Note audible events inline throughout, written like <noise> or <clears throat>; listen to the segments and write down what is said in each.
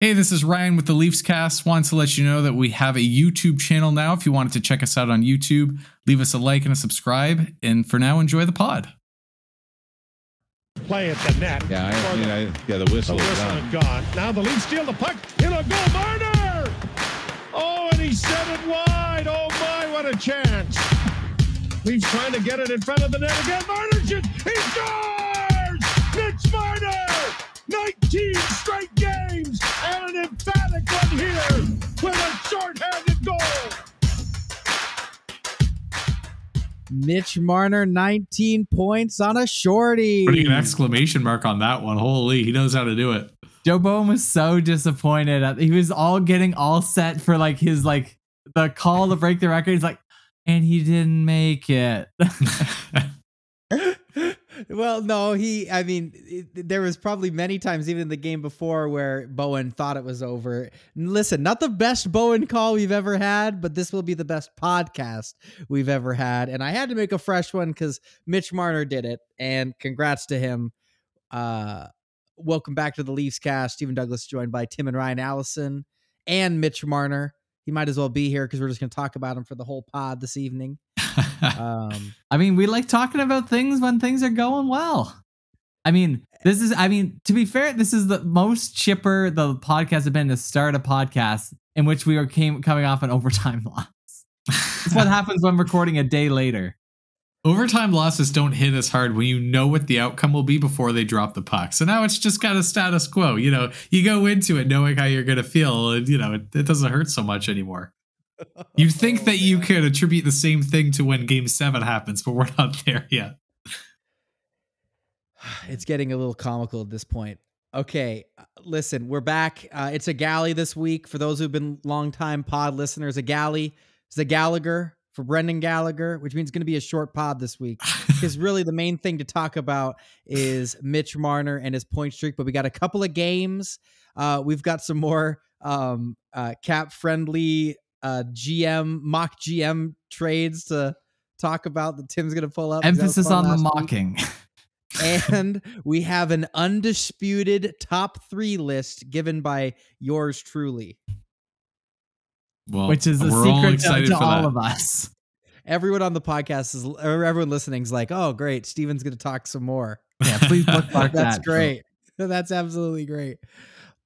Hey, this is Ryan with the Leafs Cast. Wanted to let you know that we have a YouTube channel now. If you wanted to check us out on YouTube, leave us a like and a subscribe. And for now, enjoy the pod. Play at the net. Yeah, I, For I mean, the- I, yeah, the The whistle is whistle done. gone. Now the Leafs steal the puck. It'll go Marner. Oh, and he set it wide. Oh my, what a chance! Leafs trying to get it in front of the net again. Marner shoots. He scores! Mitch Marner. 19 straight games and an emphatic one here with a shorthanded goal. Mitch Marner, 19 points on a shorty. Putting an exclamation mark on that one. Holy, he knows how to do it. Joe Bowen was so disappointed. He was all getting all set for like his like the call to break the record. He's like, and he didn't make it. <laughs> <laughs> well, no, he. I mean, it, there was probably many times, even in the game before, where Bowen thought it was over. Listen, not the best Bowen call we've ever had, but this will be the best podcast we've ever had. And I had to make a fresh one because Mitch Marner did it, and congrats to him. Uh, welcome back to the Leafs cast. Stephen Douglas joined by Tim and Ryan Allison and Mitch Marner. He might as well be here because we're just going to talk about him for the whole pod this evening. Um, <laughs> I mean, we like talking about things when things are going well. I mean, this is, I mean, to be fair, this is the most chipper the podcast has been to start a podcast in which we are came coming off an overtime <laughs> loss. That's what <laughs> happens when recording a day later. Overtime losses don't hit as hard when you know what the outcome will be before they drop the puck. So now it's just kind of status quo. You know, you go into it knowing how you're going to feel, and you know it, it doesn't hurt so much anymore. <laughs> You think Oh, that you man. could attribute the same thing to when Game Seven happens, but we're not there yet. <sighs> it's getting a little comical at this point. Okay, uh, listen, we're back. Uh, it's a galley this week. For those who've been longtime pod listeners, a galley is a Gallagher for Brendan Gallagher, which means it's going to be a short pod this week. <laughs> Because really, the main thing to talk about is Mitch Marner and his point streak. But we got a couple of games. Uh, we've got some more um, uh, CapFriendly uh, GM mock GM trades to talk about that Tim's going to pull up. 'cause that was Emphasis on the last week mocking. <laughs> and we have an undisputed top three list given by yours truly. Well, which is a we're all secret to, excited to for all that. of us. Everyone on the podcast is, or everyone listening is like, "Oh, great! Steven's going to talk some more." Yeah, please bookmark <laughs> That's that. great. <laughs> That's absolutely great.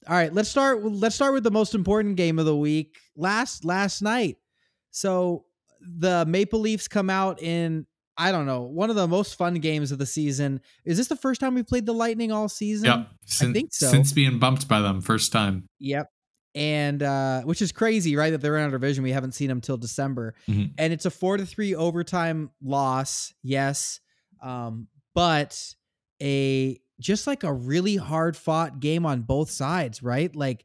All right, let's start. Let's start with the most important game of the week last last night. So the Maple Leafs come out in I don't know one of the most fun games of the season. Is this the first time we played the Lightning all season? Yep, since, think so. Since being bumped by them first time. Yep. And uh which is crazy, right? That they're in our division. We haven't seen them till December. Mhm. And it's a four to three overtime loss, yes. Um, but a just like a really hard fought game on both sides, right? Like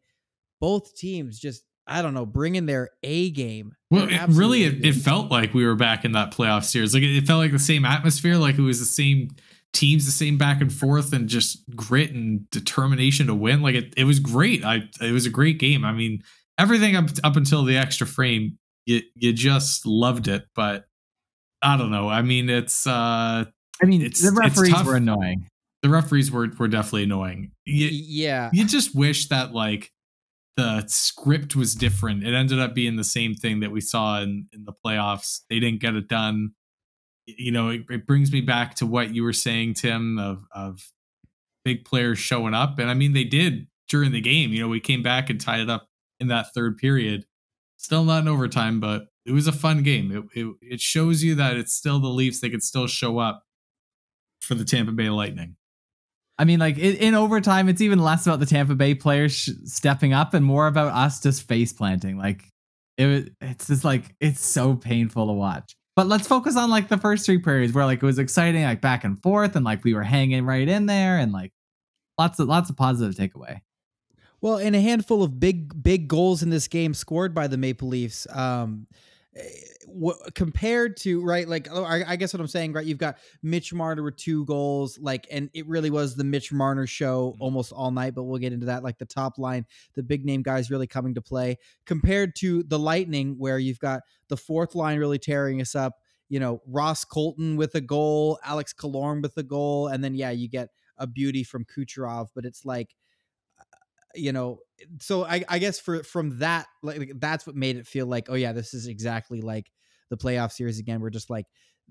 both teams just I don't know, bringing their A game. Well, it really, it, it felt like we were back in that playoff series. Like it, it felt like the same atmosphere, like it was the same teams, the same back and forth, and just grit and determination to win. Like it, it was great. I, it was a great game. I mean, everything up up until the extra frame, you you just loved it. But I don't know. I mean, it's uh I mean, It's- the referees tough. were annoying. The referees were were definitely annoying. You, yeah. you just wish that like the script was different. It ended up being the same thing that we saw in, in the playoffs. They didn't get it done. You know, it, it brings me back to what you were saying, Tim, of of big players showing up. And I mean they did during the game. You know, we came back and tied it up in that third period. Still not in overtime, but it was a fun game. It, it, it shows you that it's still the Leafs. They could still show up for the Tampa Bay Lightning. I mean, like in, in overtime, it's even less about the Tampa Bay players sh- stepping up and more about us just face planting. Like it, it's just like it's so painful to watch. But let's focus on like the first three periods where like it was exciting, like back and forth, and like we were hanging right in there, and like lots of lots of positive takeaway. Well, and a handful of big big goals in this game scored by the Maple Leafs. Um, wh- compared to right, like oh, I, I guess what I'm saying, right? You've got Mitch Marner with two goals, like, and it really was the Mitch Marner show mm-hmm. almost all night. But we'll get into that. Like the top line, the big name guys really coming to play compared to the Lightning, where you've got the fourth line really tearing us up. You know, Ross Colton with a goal, Alex Killorn with a goal, and then yeah, you get a beauty from Kucherov. But it's like uh, you know, so I, I guess for from that like that's what made it feel like oh yeah this is exactly like the playoff series again we're just like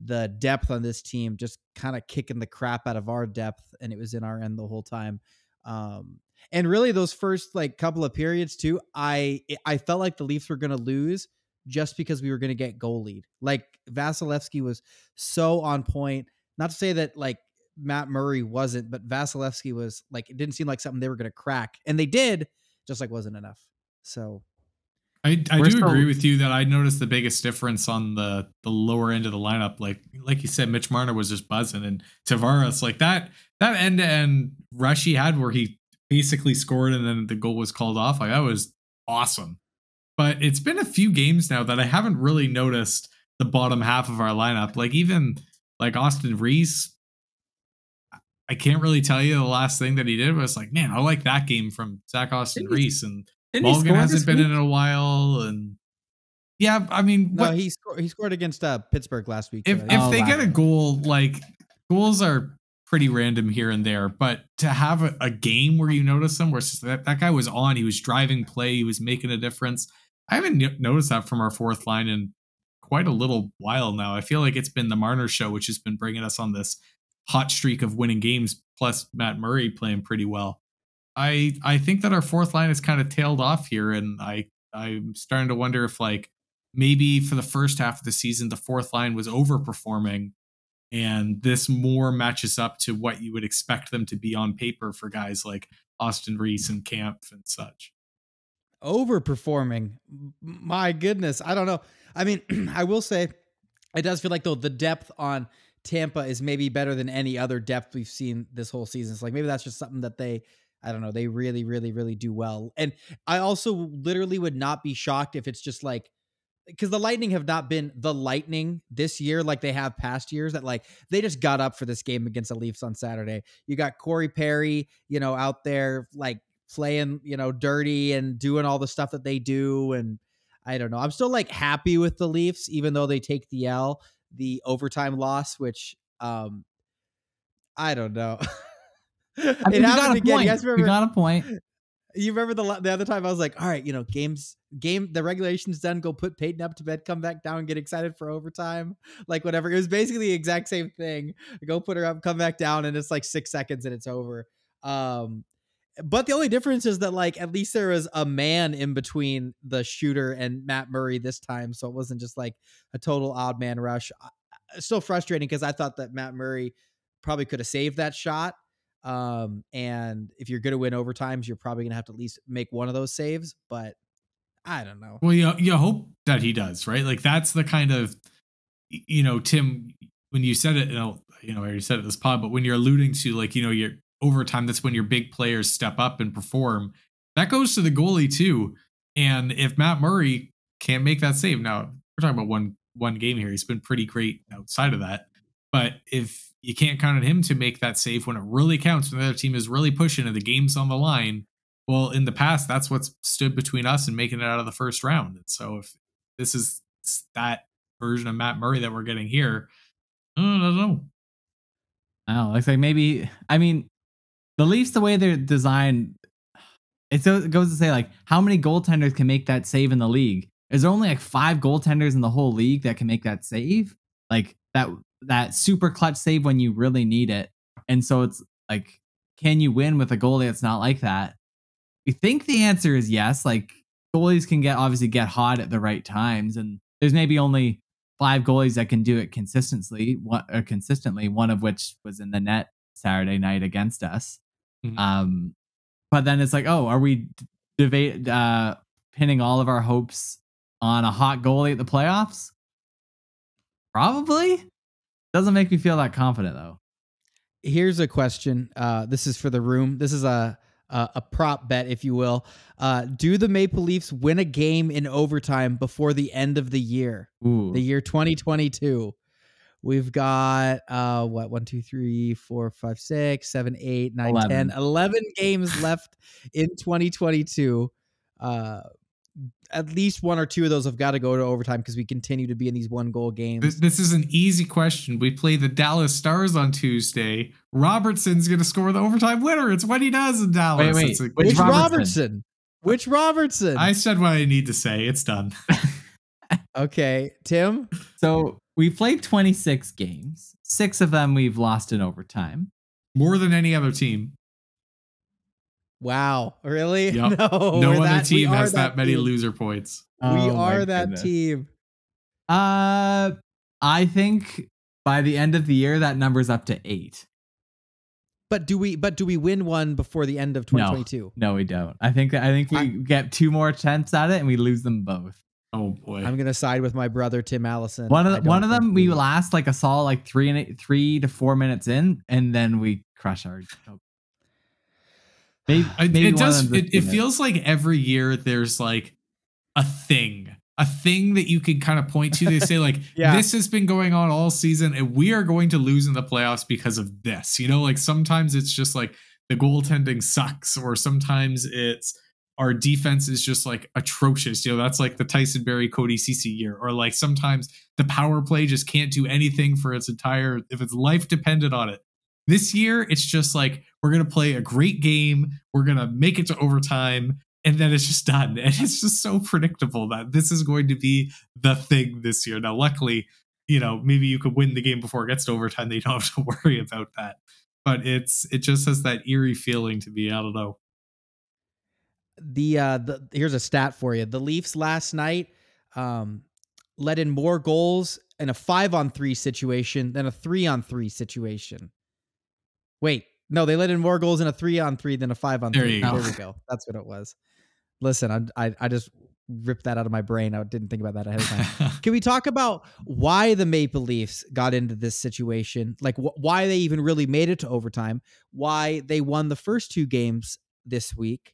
the depth on this team just kind of kicking the crap out of our depth and it was in our end the whole time. Um and really those first like couple of periods too i i felt like the leafs were going to lose just because we were going to get goal lead. Like vasilevskiy was so on point not to say that like matt murray wasn't but vasilevskiy was like it didn't seem like something they were going to crack and they did just like wasn't enough. So I, I do still- agree with you that I noticed the biggest difference on the the lower end of the lineup. Like like you said, Mitch Marner was just buzzing, and Tavares like that that end to end rush he had where he basically scored and then the goal was called off. Like that was awesome. But it's been a few games now that I haven't really noticed the bottom half of our lineup. Like even like Aston-Reese. I can't really tell you the last thing that he did was like, man, I like that game from Zach Aston-Reese and Didn't he hasn't been week? in a while, and yeah, I mean, no what, he scored he scored against uh pittsburgh last week if too, if. Oh, they get a goal, like goals are pretty random here and there, but to have a, a game where you notice them, where it's just that that guy was on, he was driving play, he was making a difference. I haven't no- noticed that from our fourth line in quite a little while now. I feel like it's been the Marner show, which has been bringing us on this hot streak of winning games, plus Matt Murray playing pretty well. I I think that our fourth line is kind of tailed off here, and I I'm starting to wonder if like maybe for the first half of the season the fourth line was overperforming, and this more matches up to what you would expect them to be on paper for guys like Aston-Reese and Kampf and such. overperforming. My goodness, I don't know. I mean, <clears throat> I will say it does feel like though the depth on Tampa is maybe better than any other depth we've seen this whole season. It's like maybe that's just something that they I don't know, they really really really do well. And I also literally would not be shocked if it's just like because the Lightning have not been the Lightning this year like they have past years. That like they just got up for this game against the Leafs on Saturday. You got Corey Perry, you know, out there like playing, you know, dirty and doing all the stuff that they do. And I don't know. I'm still like happy with the Leafs, even though they take the L, the overtime loss, which um I don't know. <laughs> I mean, it happened again. point. You guys we got a point. You remember the the other time I was like, all right, you know, games game the regulation's done. Go put Peyton up to bed, come back down, get excited for overtime, like whatever. It was basically the exact same thing. Go put her up, come back down, and it's like six seconds and it's over. Um, but the only difference is that like at least there was a man in between the shooter and Matt Murray this time, so it wasn't just like a total odd man rush. Still frustrating because I thought that Matt Murray probably could have saved that shot. Um, and if you're going to win overtimes, you're probably going to have to at least make one of those saves. But I don't know. Well, you you hope that he does, right? Like that's the kind of you know, Tim, when you said it, you know, you know, I already said it this pod, but when you're alluding to like, you know, your overtime, that's when your big players step up and perform. That goes to the goalie too. And if Matt Murray can't make that save, now we're talking about one one game here. He's been pretty great outside of that. But if you can't count on him to make that save when it really counts, when the other team is really pushing and the game's on the line, well, in the past, that's what's stood between us and making it out of the first round. And so if this is that version of Matt Murray that we're getting here, I don't know. I don't know. Like maybe I mean the Leafs the way they're designed. It goes to say like how many goaltenders can make that save in the league? Is there only like five goaltenders in the whole league that can make that save? Like that that super clutch save when you really need it. And so it's like, can you win with a goalie that's not like that? We think the answer is yes. Like goalies can get obviously get hot at the right times, and there's maybe only five goalies that can do it consistently, one, or consistently. One of which was in the net Saturday night against us. Mhm. Um, but then it's like, oh, are we debate uh, pinning all of our hopes on a hot goalie at the playoffs? Probably. Doesn't make me feel that confident though. Here's a question. Uh, this is for the room. This is a a, a prop bet, if you will. Uh, do the Maple Leafs win a game in overtime before the end of the year? Ooh. the year 2022 we've got uh what one two three four five six seven eight nine 11. 10 11 games left in 2022 uh at least one or two of those have got to go to overtime because we continue to be in these one goal games this is an easy question. We play the Dallas Stars on Tuesday. Robertson's going to score the overtime winner. It's what he does in Dallas. Wait, wait. It's a- Which which Robertson? robertson Which Robertson? I said what I need to say. It's done. <laughs> okay, Tim. So we played 26 games. Six of them we've lost in overtime. More than any other team. Wow, really? <laughs> Yep. No, no other that- team has that, many team. loser points. We Oh my are that goodness. team. Uh, I think by the end of the year, that number's up to eight. But do we? But do we win one before the end of 2022? No, we don't. I think I think we I- get two more attempts at it and we lose them both. Oh boy. I'm gonna side with my brother Tim Allison. One of I the, one of them think we last like a solid like three and eight, three to four minutes in, and then we crush our. Maybe, maybe it does. It, it feels like every year there's like a thing, a thing that you can kind of point to. They say like, <laughs> Yeah. this has been going on all season, and we are going to lose in the playoffs because of this. You know, like sometimes it's just like the goaltending sucks, or sometimes it's our defense is just like atrocious. You know, that's like the Tyson Barrie, Cody Ceci year, or like sometimes the power play just can't do anything for its entire if its life depended on it. This year, it's just like we're gonna play a great game, we're gonna make it to overtime, and then it's just done. <laughs> And it's just so predictable that this is going to be the thing this year. Now, luckily, you know, maybe you could win the game before it gets to overtime. They <laughs> don't have to worry about that. But it's it just has that eerie feeling to me. I don't know. the uh the here's a stat for you. The Leafs last night um let in more goals in a 5 on 3 situation than a 3 on 3 situation. Wait, no, they let in more goals in a 3 on 3 than a 5 on 3. There you go. There we go. That's what it was. Listen, I I I just ripped that out of my brain. I didn't think about that ahead of time. <laughs> Can we talk about why the Maple Leafs got into this situation? Like wh- why they even really made it to overtime? Why they won the first two games this week?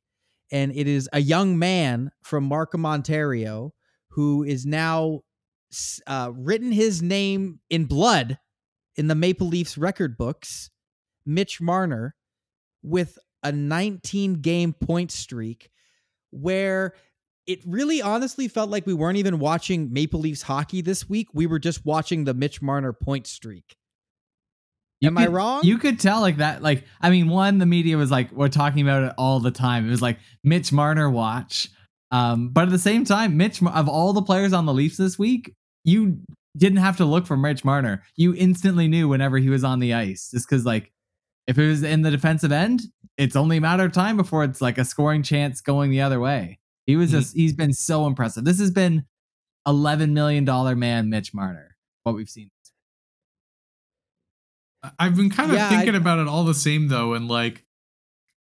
And it is a young man from Markham, Ontario, who is now uh, written his name in blood in the Maple Leafs record books. Mitch Marner with a 19 game point streak where it really honestly felt like we weren't even watching Maple Leafs hockey this week. We were just watching the Mitch Marner point streak. You Am I wrong? You could tell like that. Like, I mean, one, the media was like, we're talking about it all the time. It was like Mitch Marner watch. Um, but at the same time, Mitch, of all the players on the Leafs this week, you didn't have to look for Mitch Marner. You instantly knew whenever he was on the ice, just because like if it was in the defensive end, it's only a matter of time before it's like a scoring chance going the other way. He was just mm-hmm. he's been so impressive. This has been eleven million dollar man Mitch Marner. What we've seen. I've been kind of Yeah, I- thinking about it all the same though, and like,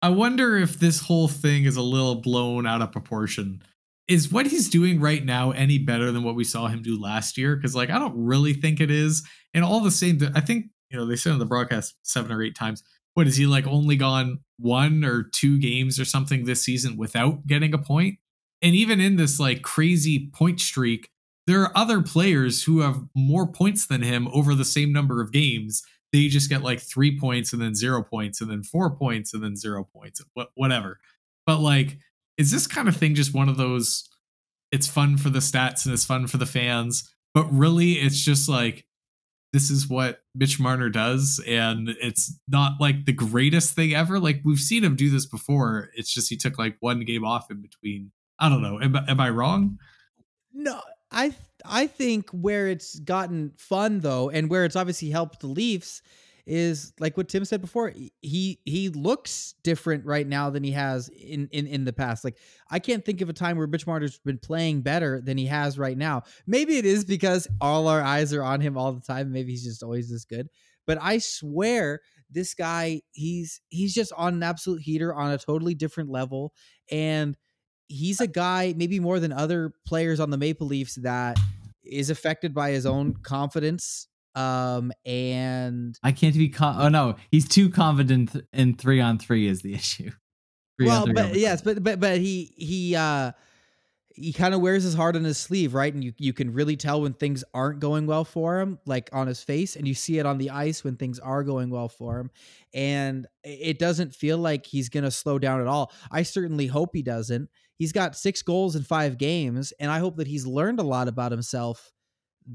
I wonder if this whole thing is a little blown out of proportion. Is what he's doing right now any better than what we saw him do last year? Because like, I don't really think it is. And all the same, I think you know they said on the broadcast seven or eight times. What is he like? Only gone one or two games or something this season without getting a point. And even in this like crazy point streak, there are other players who have more points than him over the same number of games they just get like three points and then zero points and then four points and then zero points, what whatever. But like, is this kind of thing just one of those? It's fun for the stats and it's fun for the fans, but really, it's just like this is what Mitch Marner does, and it's not like the greatest thing ever. Like we've seen him do this before. It's just he took like one game off in between. I don't know. Am, I- am I wrong? No, I I think where it's gotten fun though, and where it's obviously helped the Leafs is like what Tim said before. He he looks different right now than he has in in in the past. Like I can't think of a time where Mitch Marner's been playing better than he has right now. Maybe it is because all our eyes are on him all the time. Maybe he's just always this good. But I swear this guy he's he's just on an absolute heater on a totally different level and he's a guy maybe more than other players on the Maple Leafs that is affected by his own confidence um and I can't be. Con- oh no, he's too confident in three on three is the <laughs> issue. Three well but yes but but but he he uh he kind of wears his heart on his sleeve right and you you can really tell when things aren't going well for him like on his face and you see it on the ice when things are going well for him and it doesn't feel like he's going to slow down at all i certainly hope he doesn't he's got 6 goals in 5 games and i hope that he's learned a lot about himself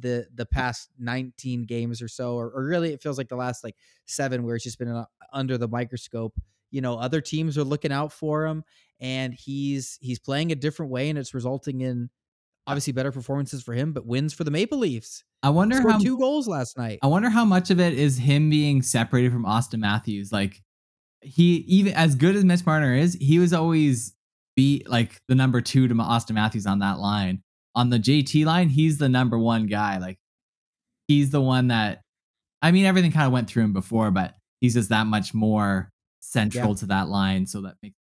the the past 19 games or so or, or really it feels like the last like 7 where it's just been uh, under the microscope you know other teams are looking out for him and he's he's playing a different way and it's resulting in obviously better performances for him but wins for the maple leafs I wonder how two goals last night I wonder how much of it is him being separated from Austin Matthews. Like he even as good as Mitch Marner is, he was always be like the number two to Austin Matthews on that line. On the JT line, he's the number one guy. Like he's the one that I mean everything kind of went through him before, but he's just that much more central Yeah. to that line. So that makes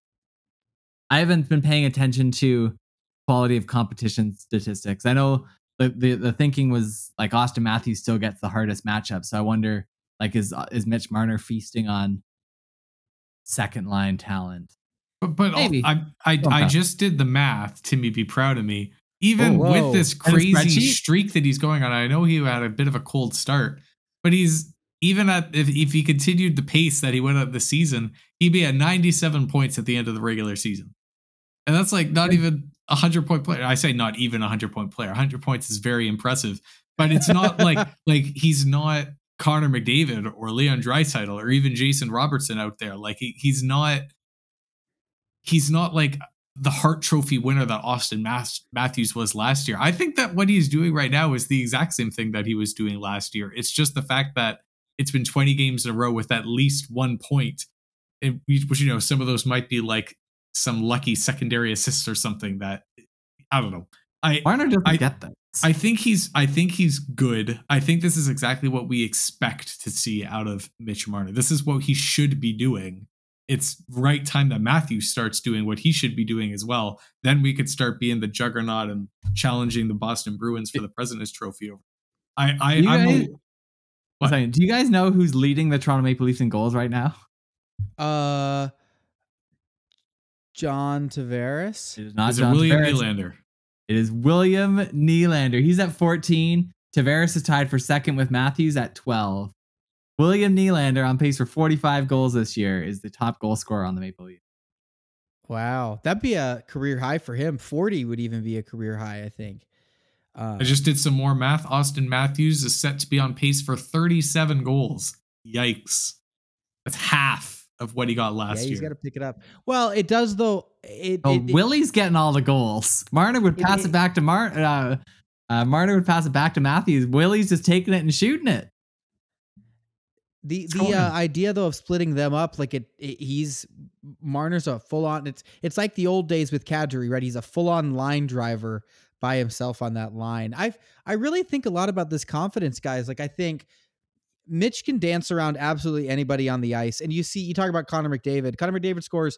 I haven't been paying attention to quality of competition statistics. I know the, the the thinking was like Austin Matthews still gets the hardest matchup. So I wonder like is uh, is Mitch Marner feasting on second line talent? But, but Maybe. I I, Okay. I just did the math. Timmy, be proud of me. Even Oh, with this crazy streak that he's going on, I know he had a bit of a cold start, but he's even at if, if he continued the pace that he went at the season, he'd be at 97 points at the end of the regular season. And that's like not even a hundred point player. I say not even a hundred point player. hundred points is very impressive, but it's not like <laughs> like he's not Connor McDavid or Leon Draisaitl or even Jason Robertson out there. Like he, he's not he's not like the Hart Trophy winner that Austin Matthews was last year. I think that what he's doing right now is the exact same thing that he was doing last year. It's just the fact that it's been 20 games in a row with at least one point. point, and which you know some of those might be like some lucky secondary assists or something that I don't know. I Marner doesn't I- get that. I think he's I think he's good. I think this is exactly what we expect to see out of Mitch Marner. This is what he should be doing. It's right time that Matthew starts doing what he should be doing as well. Then we could start being the juggernaut and challenging the Boston Bruins for the President's Trophy. Over. I I You I'm a- guys- What? Sorry, do you guys know who's leading the Toronto Maple Leafs in goals right now? uh john tavares It is not is it William Tavares. Nylander. It is William Nylander. He's at 14. Tavares is tied for second with Matthews at 12. William Nylander on pace for 45 goals this year is the top goal scorer on the Maple Leafs. wow that'd be a career high for him 40 would even be a career high i think uh, I just did some more math. Austin Matthews is set to be on pace for 37 goals. Yikes. That's half of what he got last yeah he's year. He's got to pick it up well it does though it, Oh, it- it- Willie's getting all the goals. Marner would pass it, it- back to Mar. Uh, uh, Marner would pass it back to Matthews. Willie's just taking it and shooting it. The the going. uh, idea though of splitting them up, like it, it he's Marner's a full on. It's it's like the old days with Kadri, right? He's a full on line driver by himself on that line. I I really think a lot about this confidence, guys. Like I think Mitch can dance around absolutely anybody on the ice, and you see you talk about Connor McDavid. Connor McDavid scores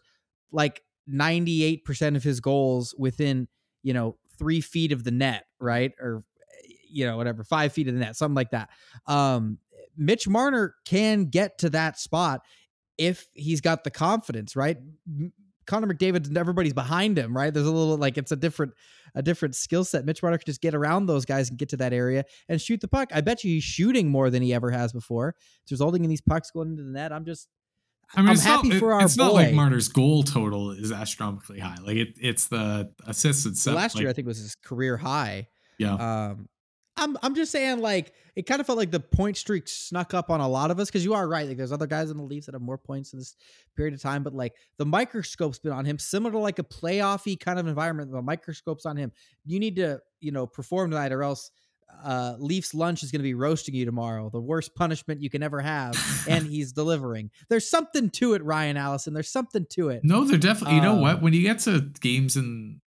like ninety eight percent of his goals within you know three feet of the net, right? Or you know whatever five feet of the net, something like that. Um, Mitch Marner can get to that spot if he's got the confidence, right? Connor McDavid, and everybody's behind him, right? There's a little like it's a different a different skill set. Mitch Marner can just get around those guys and get to that area and shoot the puck. I bet you he's shooting more than he ever has before. It's resulting in these pucks going into the net. I'm just I mean, I'm it's happy not, for it- our It's boy. not like Marner's goal total is astronomically high. Like it, it's the assists itself. last year I like, think was his career high. yeah. Um, I'm I'm just saying like it kind of felt like the point streak snuck up on a lot of us because you are right. Like there's other guys in the Leafs that have more points in this period of time, but like the microscope's been on him, similar to like a playoffy kind of environment. The microscope's on him. You need to you know perform tonight, or else uh, Leafs lunch is going to be roasting you tomorrow. The worst punishment you can ever have, and he's <laughs> delivering. There's something to it, Ryan Allison. There's something to it. No, they're definitely. You know Um, what? When you get to games in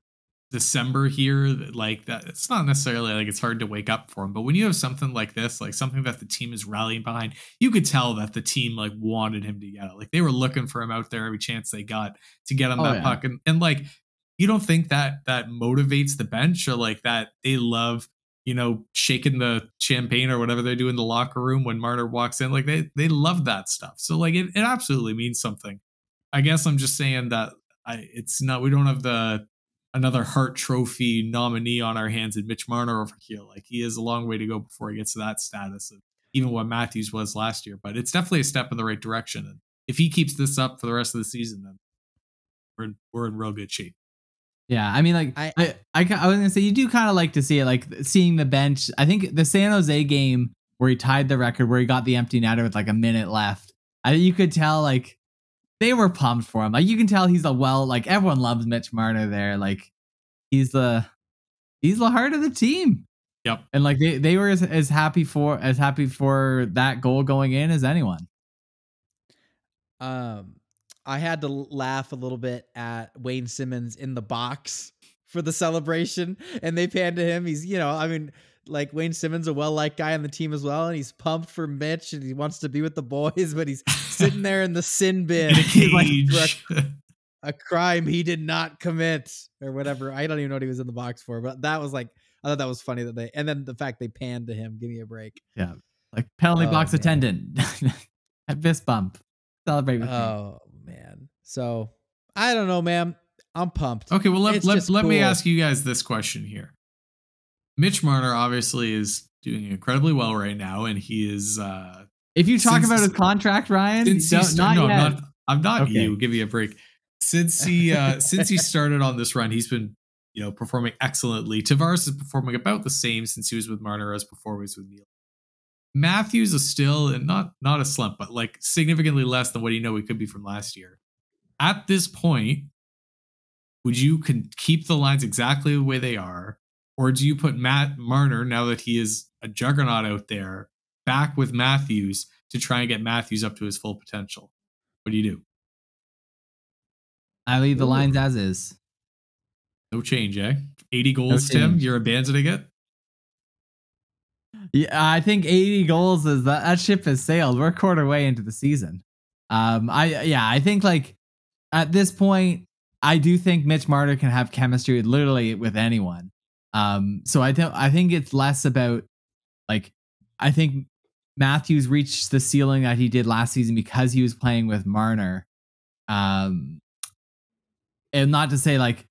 December here, like that, it's not necessarily like it's hard to wake up for them. But when you have something like this, like something that the team is rallying behind, you could tell that the team like wanted him to get it. Like they were looking for him out there every chance they got to get him Oh, that yeah. puck. And and like you don't think that that motivates the bench or like that they love you know shaking the champagne or whatever they do in the locker room when Marner walks in. Like they they love that stuff. So like it, it absolutely means something. I guess I'm just saying that I it's not we don't have the another Hart Trophy nominee on our hands in Mitch Marner over here. Like he has a long way to go before he gets to that status of even what Matthews was last year. But it's definitely a step in the right direction. And if he keeps this up for the rest of the season, then we're in, we're in real good shape. Yeah, I mean, like I- I, I, I was gonna say you do kind of like to see it, like seeing the bench. I think the San Jose game where he tied the record, where he got the empty netter with like a minute left. I you could tell like they were pumped for him. Like you can tell he's a well, like everyone loves Mitch Marner there. Like he's the he's the heart of the team. Yep. And like they, they were as, as happy for as happy for that goal going in as anyone. Um, I had to laugh a little bit at Wayne Simmonds in the box for the celebration, and they panned to him. He's, you know, I mean, like Wayne Simmonds, a well liked guy on the team as well, and he's pumped for Mitch, and he wants to be with the boys, <laughs> but he's sitting there in the sin bin, <laughs> a cage. like, a crime he did not commit or whatever. I don't even know what he was in the box for, but that was like, I thought that was funny that they, and then the fact they panned to him. Give me a break. Yeah. Like penalty Oh, box man. attendant. <laughs> At fist bump. Celebrate with me. Oh man. So I don't know, man. I'm pumped. Okay, well let It's let, let me ask you guys this question here. Mitch Marner obviously is doing incredibly well right now, and he is uh If you talk about his contract, Ryan, since he don't- not no, yet. I'm not I'm not Okay. you. Give me a break. Since he uh since he started on this run, he's been you know performing excellently. Tavares is performing about the same since he was with Marner as before he was with Neil. Matthews is still and not not a slump, but like significantly less than what you know he could be from last year. At this point, would you can keep the lines exactly the way they are, or do you put Matt Marner now that he is a juggernaut out there back with Matthews to try and get Matthews up to his full potential? What do you do? I leave the Ooh. lines as is. No change, eh? 80 goals, Tim. You're abandoning it. Yeah, I think 80 goals is that that ship has sailed. We're a quarter way into the season. Um, I yeah, I think like at this point, I do think Mitch Marner can have chemistry with literally with anyone. Um, so I don't. I think it's less about like I think Matthews reached the ceiling that he did last season because he was playing with Marner. Um, and not to say like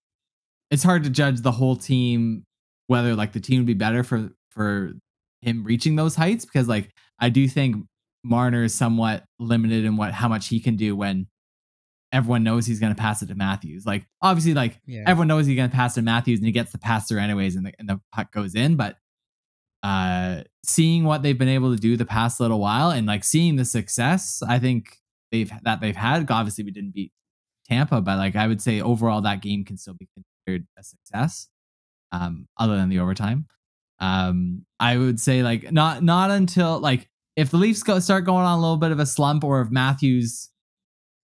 it's hard to judge the whole team whether like the team would be better for for him reaching those heights because like I do think Marner is somewhat limited in what how much he can do when everyone knows he's going to pass it to Matthews. Like obviously like Yeah. everyone knows he's going to pass it to Matthews and he gets the pass through anyways and the, and the puck goes in but uh seeing what they've been able to do the past little while and like seeing the success I think they've that they've had obviously we didn't beat Tampa but like I would say overall that game can still be considered a success um other than the overtime um I would say like not not until like if the Leafs go start going on a little bit of a slump or if Matthews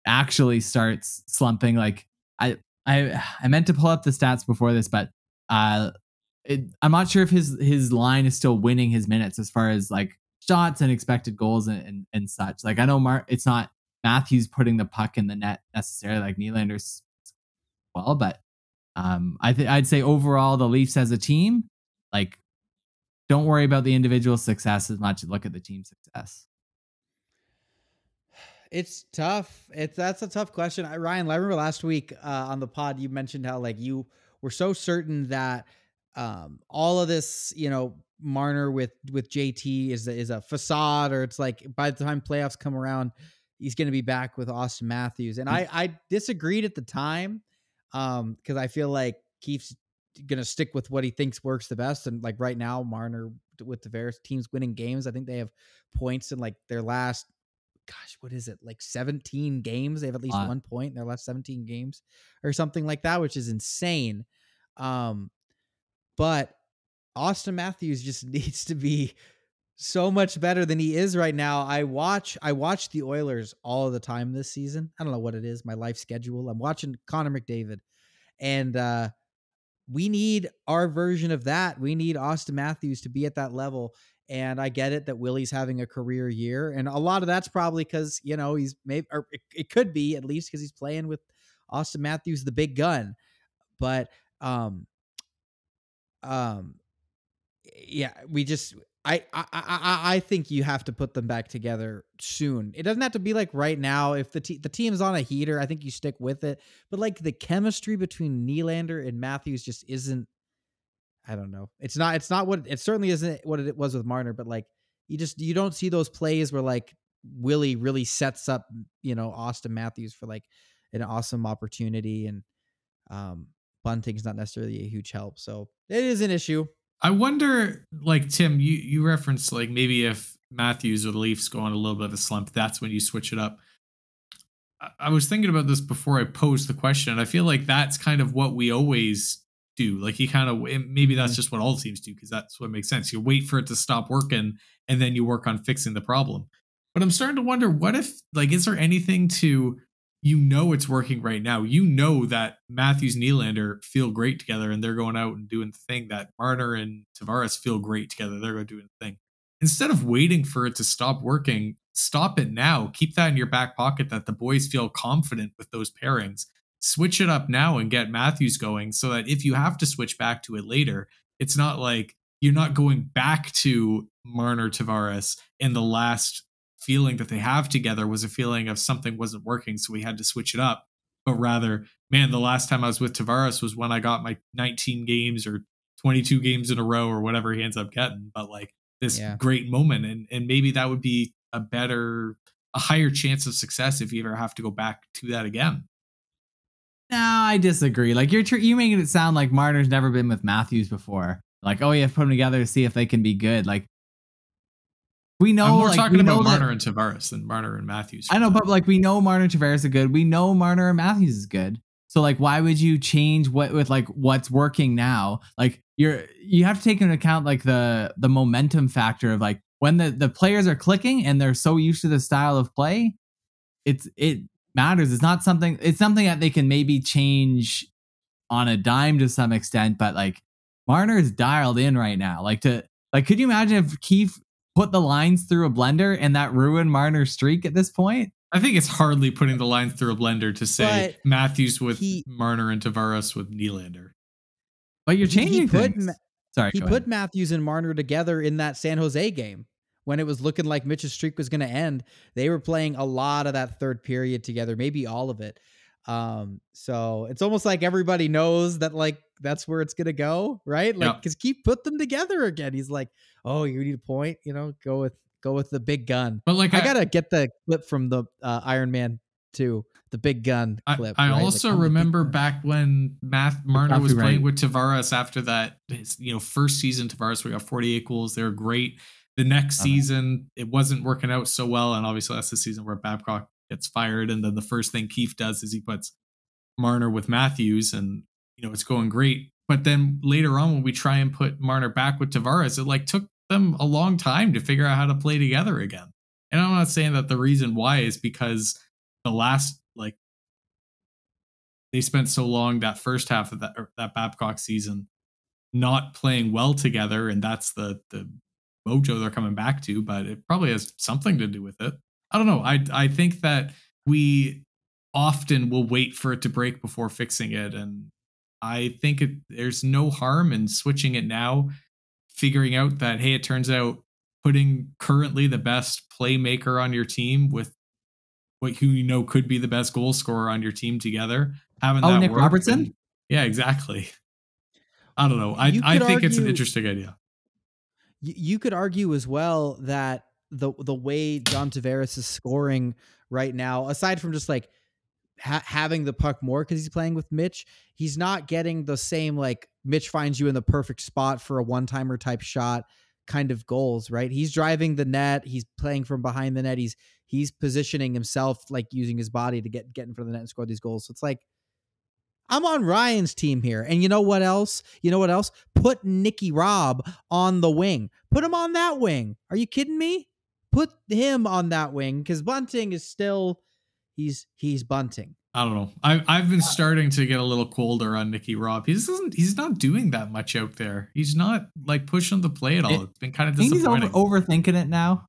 actually starts slumping like I I I meant to pull up the stats before this but uh it, I'm not sure if his his line is still winning his minutes as far as like shots and expected goals and and, and such. Like I know Mark, it's not Matthews putting the puck in the net necessarily like Nylander's well but um I think I'd say overall the Leafs as a team like don't worry about the individual success as much. Look at the team success It's tough. It's that's a tough question. I, Ryan, I remember last week uh, on the pod you mentioned how like you were so certain that um, all of this, you know, Marner with with JT is a, is a facade, or it's like by the time playoffs come around, he's going to be back with Austin Matthews. And I I disagreed at the time um because I feel like Keefe's gonna stick with what he thinks works the best. And like right now, Marner with Tavares teams winning games, I think they have points in like their last gosh, what is it? Like 17 games. They have at least Lot. one point in their last 17 games or something like that, which is insane. Um, but Austin Matthews just <laughs> needs to be so much better than he is right now. I watch I watch the Oilers all the time this season. I don't know what it is, my life schedule. I'm watching Connor McDavid. And uh we need our version of that. We need Austin Matthews to be at that level. And I get it that Willie's having a career year. And a lot of that's probably because, you know, he's maybe, or it, it could be at least because he's playing with Austin Matthews, the big gun. But, um, um, yeah, we just, I, I, I, I- think you have to put them back together soon. It doesn't have to be like right now. If the te- the team's on a heater, I think you stick with it. But like the chemistry between Nylander and Matthews just isn't. I don't know. It's not. It's not what it certainly isn't what it was with Marner. But like you just you don't see those plays where like Willie really sets up you know Austin Matthews for like an awesome opportunity and um Bunting's not necessarily a huge help. So it is an issue. I wonder, like Tim, you you referenced like maybe if Matthews or the Leafs go on a little bit of a slump, that's when you switch it up. I- was thinking about this before I posed the question. I feel like that's kind of what we always do. Like you kind of maybe that's mm. just what all teams do because that's what makes sense. You wait for it to stop working and then you work on fixing the problem. But I'm starting to wonder what if like is there anything to you know it's working right now. You know that Matthews and Nylander feel great together and they're going out and doing the thing that Marner and Tavares feel great together. They're going to do the thing. Instead of waiting for it to stop working, stop it now. Keep that in your back pocket that the boys feel confident with those pairings. Switch it up now and get Matthews going so that if you have to switch back to it later, it's not like you're not going back to Marner Tavares in the last feeling that they have together was a feeling of something wasn't working, so we had to switch it up. But rather, man, the last time I was with Tavares was when I got my 19 games or 22 games in a row or whatever he ends up getting. But like this Yeah. great moment, and and maybe that would be a better, a higher chance of success if you ever have to go back to that again. No, I disagree. Like you're tr- you making it sound like Marner's never been with Matthews before. Like, oh, you have put them together to see if they can be good. Like we know, I'm more like, talking about that- Marner and Tavares than Marner and Matthews. I know, but like we know Marner and Tavares are good. We know Marner and Matthews is good. So like, why would you change what with like what's working now? Like you're you have to take into account like the the momentum factor of like when the the players are clicking and they're so used to the style of play, it's it matters. It's not something. It's something that they can maybe change on a dime to some extent, but like Marner is dialed in right now. Like to like, could you imagine if Keefe put the lines through a blender and that ruined Marner's streak at this point? I think it's hardly putting the lines through a blender to say But Matthews with he- Marner and Tavares with Nylander. But you're He- he changing put things. Ma- Sorry, he put ahead. Matthews and Marner together in that San Jose game when it was looking like Mitch's streak was going to end. They were playing a lot of that third period together, maybe all of it. Um, so it's almost like everybody knows that like that's where it's gonna go, right? Like Yeah. because Keefe put them together again. He's like, oh, you need a point, you know, go with go with the big gun. But like I gotta get the clip from the uh, Iron Man two, the big gun I, clip. I right? Also big remember back when Matt Marner was playing with Tavares after that, his, you know, first season Tavares, we got 48 goals. They were great. The next Okay. season, it wasn't working out so well, and obviously that's the season where Babcock gets fired. And then the first thing Keefe does is he puts Marner with Matthews, and you know it's going great. But then later on, when we try and put Marner back with Tavares, it like took them a long time to figure out how to play together again. And I'm not saying that the reason why is because the last like they spent so long that first half of that that Babcock season not playing well together, and that's the the mojo they're coming back to. But it probably has something to do with it. I don't know. I I think that we often will wait for it to break before fixing it, and I think it, there's no harm in switching it now, figuring out that hey, it turns out putting currently the best playmaker on your team with what who you know could be the best goal scorer on your team together, having Oh, that Nick work, Robertson? and- yeah, exactly. I don't know. I I think it's an interesting idea. You could argue as well that the the way John Tavares is scoring right now, aside from just like ha- having the puck more because he's playing with Mitch, he's not getting the same like Mitch finds you in the perfect spot for a one timer type shot kind of goals, right? He's driving the net, he's playing from behind the net, he's he's positioning himself like using his body to get get in front of the net and score these goals. So it's like I'm on Ryan's team here. And you know what else? You know what else? Put Nicky Robb on the wing. Put him on that wing. Are you kidding me? Put him on that wing because Bunting is still he's he's bunting. I don't know. I I've been starting to get a little colder on Nicky Robb. He doesn't. He's not doing that much out there. He's not like pushing the play at all. It- it's been kind of I think he's over, disappointing. overthinking it now.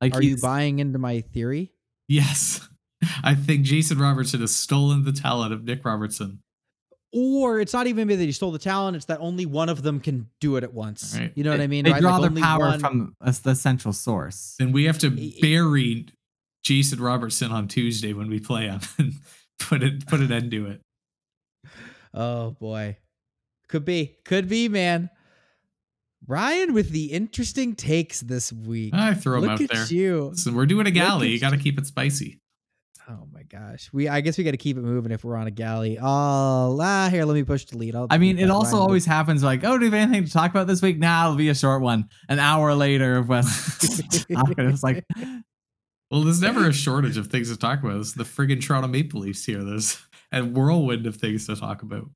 Like Are you buying into my theory? yes, <laughs> I think Jason Robertson has stolen the talent of Nick Robertson. Or it's not even that he stole the talent, it's that only one of them can do it at once. Right. You know what I mean? They right? draw Like, their only power one- from a, the central source. Then we have to bury Jason Robertson on Tuesday when we play him <laughs> and put it put an end to it. Oh boy. Could be. Could be, man. Ryan with the interesting takes this week. I throw him Look out at there. you. Listen, we're doing a galley. You got to keep it spicy. Oh my gosh. We I guess we got to keep it moving if we're on a galley. Oh, ah, here, let me push delete. I'll I mean, it also Ryan always happens like, oh, do we have anything to talk about this week? Nah, it'll be a short one. An hour later <laughs> of us. <laughs> It's like, Well, there's never a shortage of things to talk about. It's the friggin' Toronto Maple Leafs here. There's <laughs> a whirlwind of things to talk about.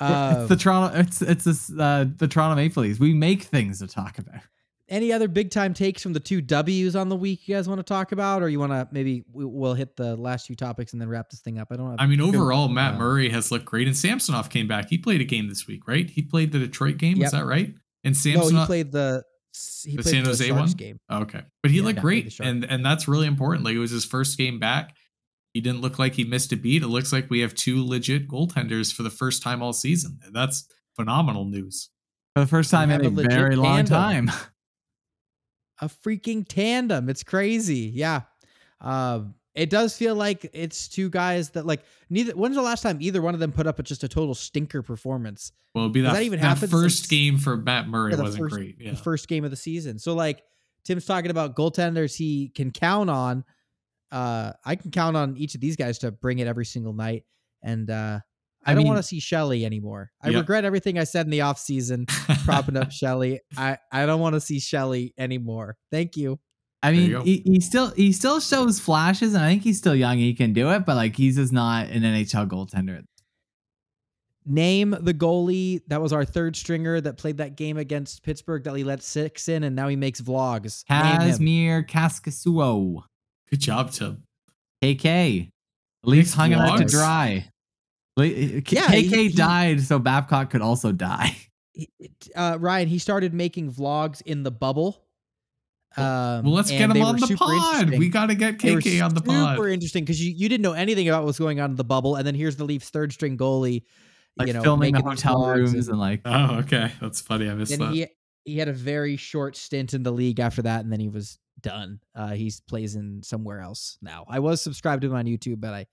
Uh, it's the Toronto. It's it's this, uh, the Toronto Maple Leafs. We make things to talk about. Any other big time takes from the two W's on the week you guys want to talk about, or you want to maybe we- we'll hit the last few topics and then wrap this thing up? I don't. Have I mean, good- overall, Matt uh, Murray has looked great, and Samsonov came back. He played a game this week, right? He played the Detroit game. Yep. Is that right? And No, Samsonov. he played the he The played San Jose Sharks one? game. Oh, okay, but he Yeah, looked great, and and that's really important. Like it was his first game back. He didn't look like he missed a beat. It looks like we have two legit goaltenders for the first time all season. That's phenomenal news. For the first time in a a very long tandem. time. <laughs> a freaking tandem. It's crazy. Yeah. Um, it does feel like it's two guys that like neither. When's the last time either one of them put up a, just a total stinker performance? Well, it'd be that, that even that first game for Matt Murray Yeah, wasn't first- great. Yeah. The first game of the season. So like Tim's talking about goaltenders he can count on. Uh, I can count on each of these guys to bring it every single night. And uh, I, I don't mean- want to see Shelly anymore. I Yeah. regret everything I said in the off season, <laughs> propping up Shelly. I I don't want to see Shelly anymore. Thank you. I There you mean, he, he still he still shows flashes, and I think he's still young. He can do it, but like he's just not an NHL goaltender. Name the goalie that was our third stringer that played that game against Pittsburgh that he let six in, and now he makes vlogs. Name him. Kasimir Kaskisuo, Good job, Tim. KK. Leafs Makes hung him out to dry. Le- Yeah, KK he- he- died, so Babcock could also die. <laughs> Uh, Ryan, he started making vlogs in the bubble. Um, Well, let's get him on the pod. We got to get They were KK on the pod. Super interesting because you, you didn't know anything about what's going on in the bubble, and then here's the Leafs third string goalie, Like you know, filming the hotel rooms and- and, like Oh, okay. That's funny. I missed that. he he had a very short stint in the league after that, and then he was done. Uh, he's plays in somewhere else now. I was subscribed to him on YouTube, but I,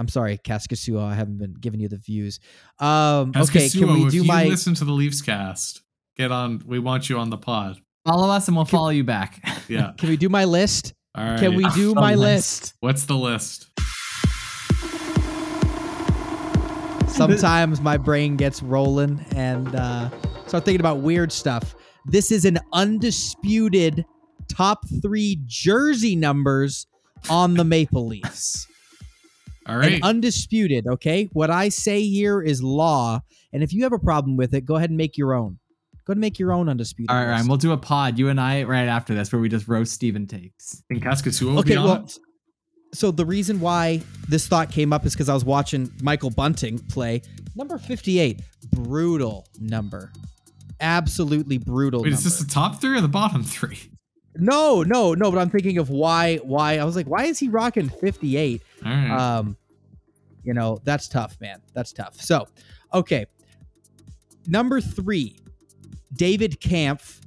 I'm sorry, Kaskisuo, I haven't been giving you the views. Um, okay, can Kaskisuo, we if do you my? listen to the Leafs cast, get on. We want you on the pod. follow us and we'll follow you back. Yeah. <laughs> Can we do my list? All right. Can we do A my list? What's the list? Sometimes my brain gets rolling and uh, start thinking about weird stuff. This is an undisputed top three jersey numbers on the Maple Leafs. All right. and undisputed. Okay, what I say here is law, and if you have a problem with it, go ahead and make your own. Go ahead and make your own undisputed. All right, Ryan, we'll do a pod, you and I, right after this, where we just roast Steven takes. Think Kaskisuo will okay, be on well, it? so the reason why this thought came up is because I was watching Michael Bunting play number fifty-eight. Brutal number, absolutely brutal. Wait, is this the top three or the bottom three? no, no, no? But I'm thinking of why. Why I was like, why is he rocking fifty-eight? All right. Um, you know, that's tough, man. That's tough. So, okay. Number three, David Kampf,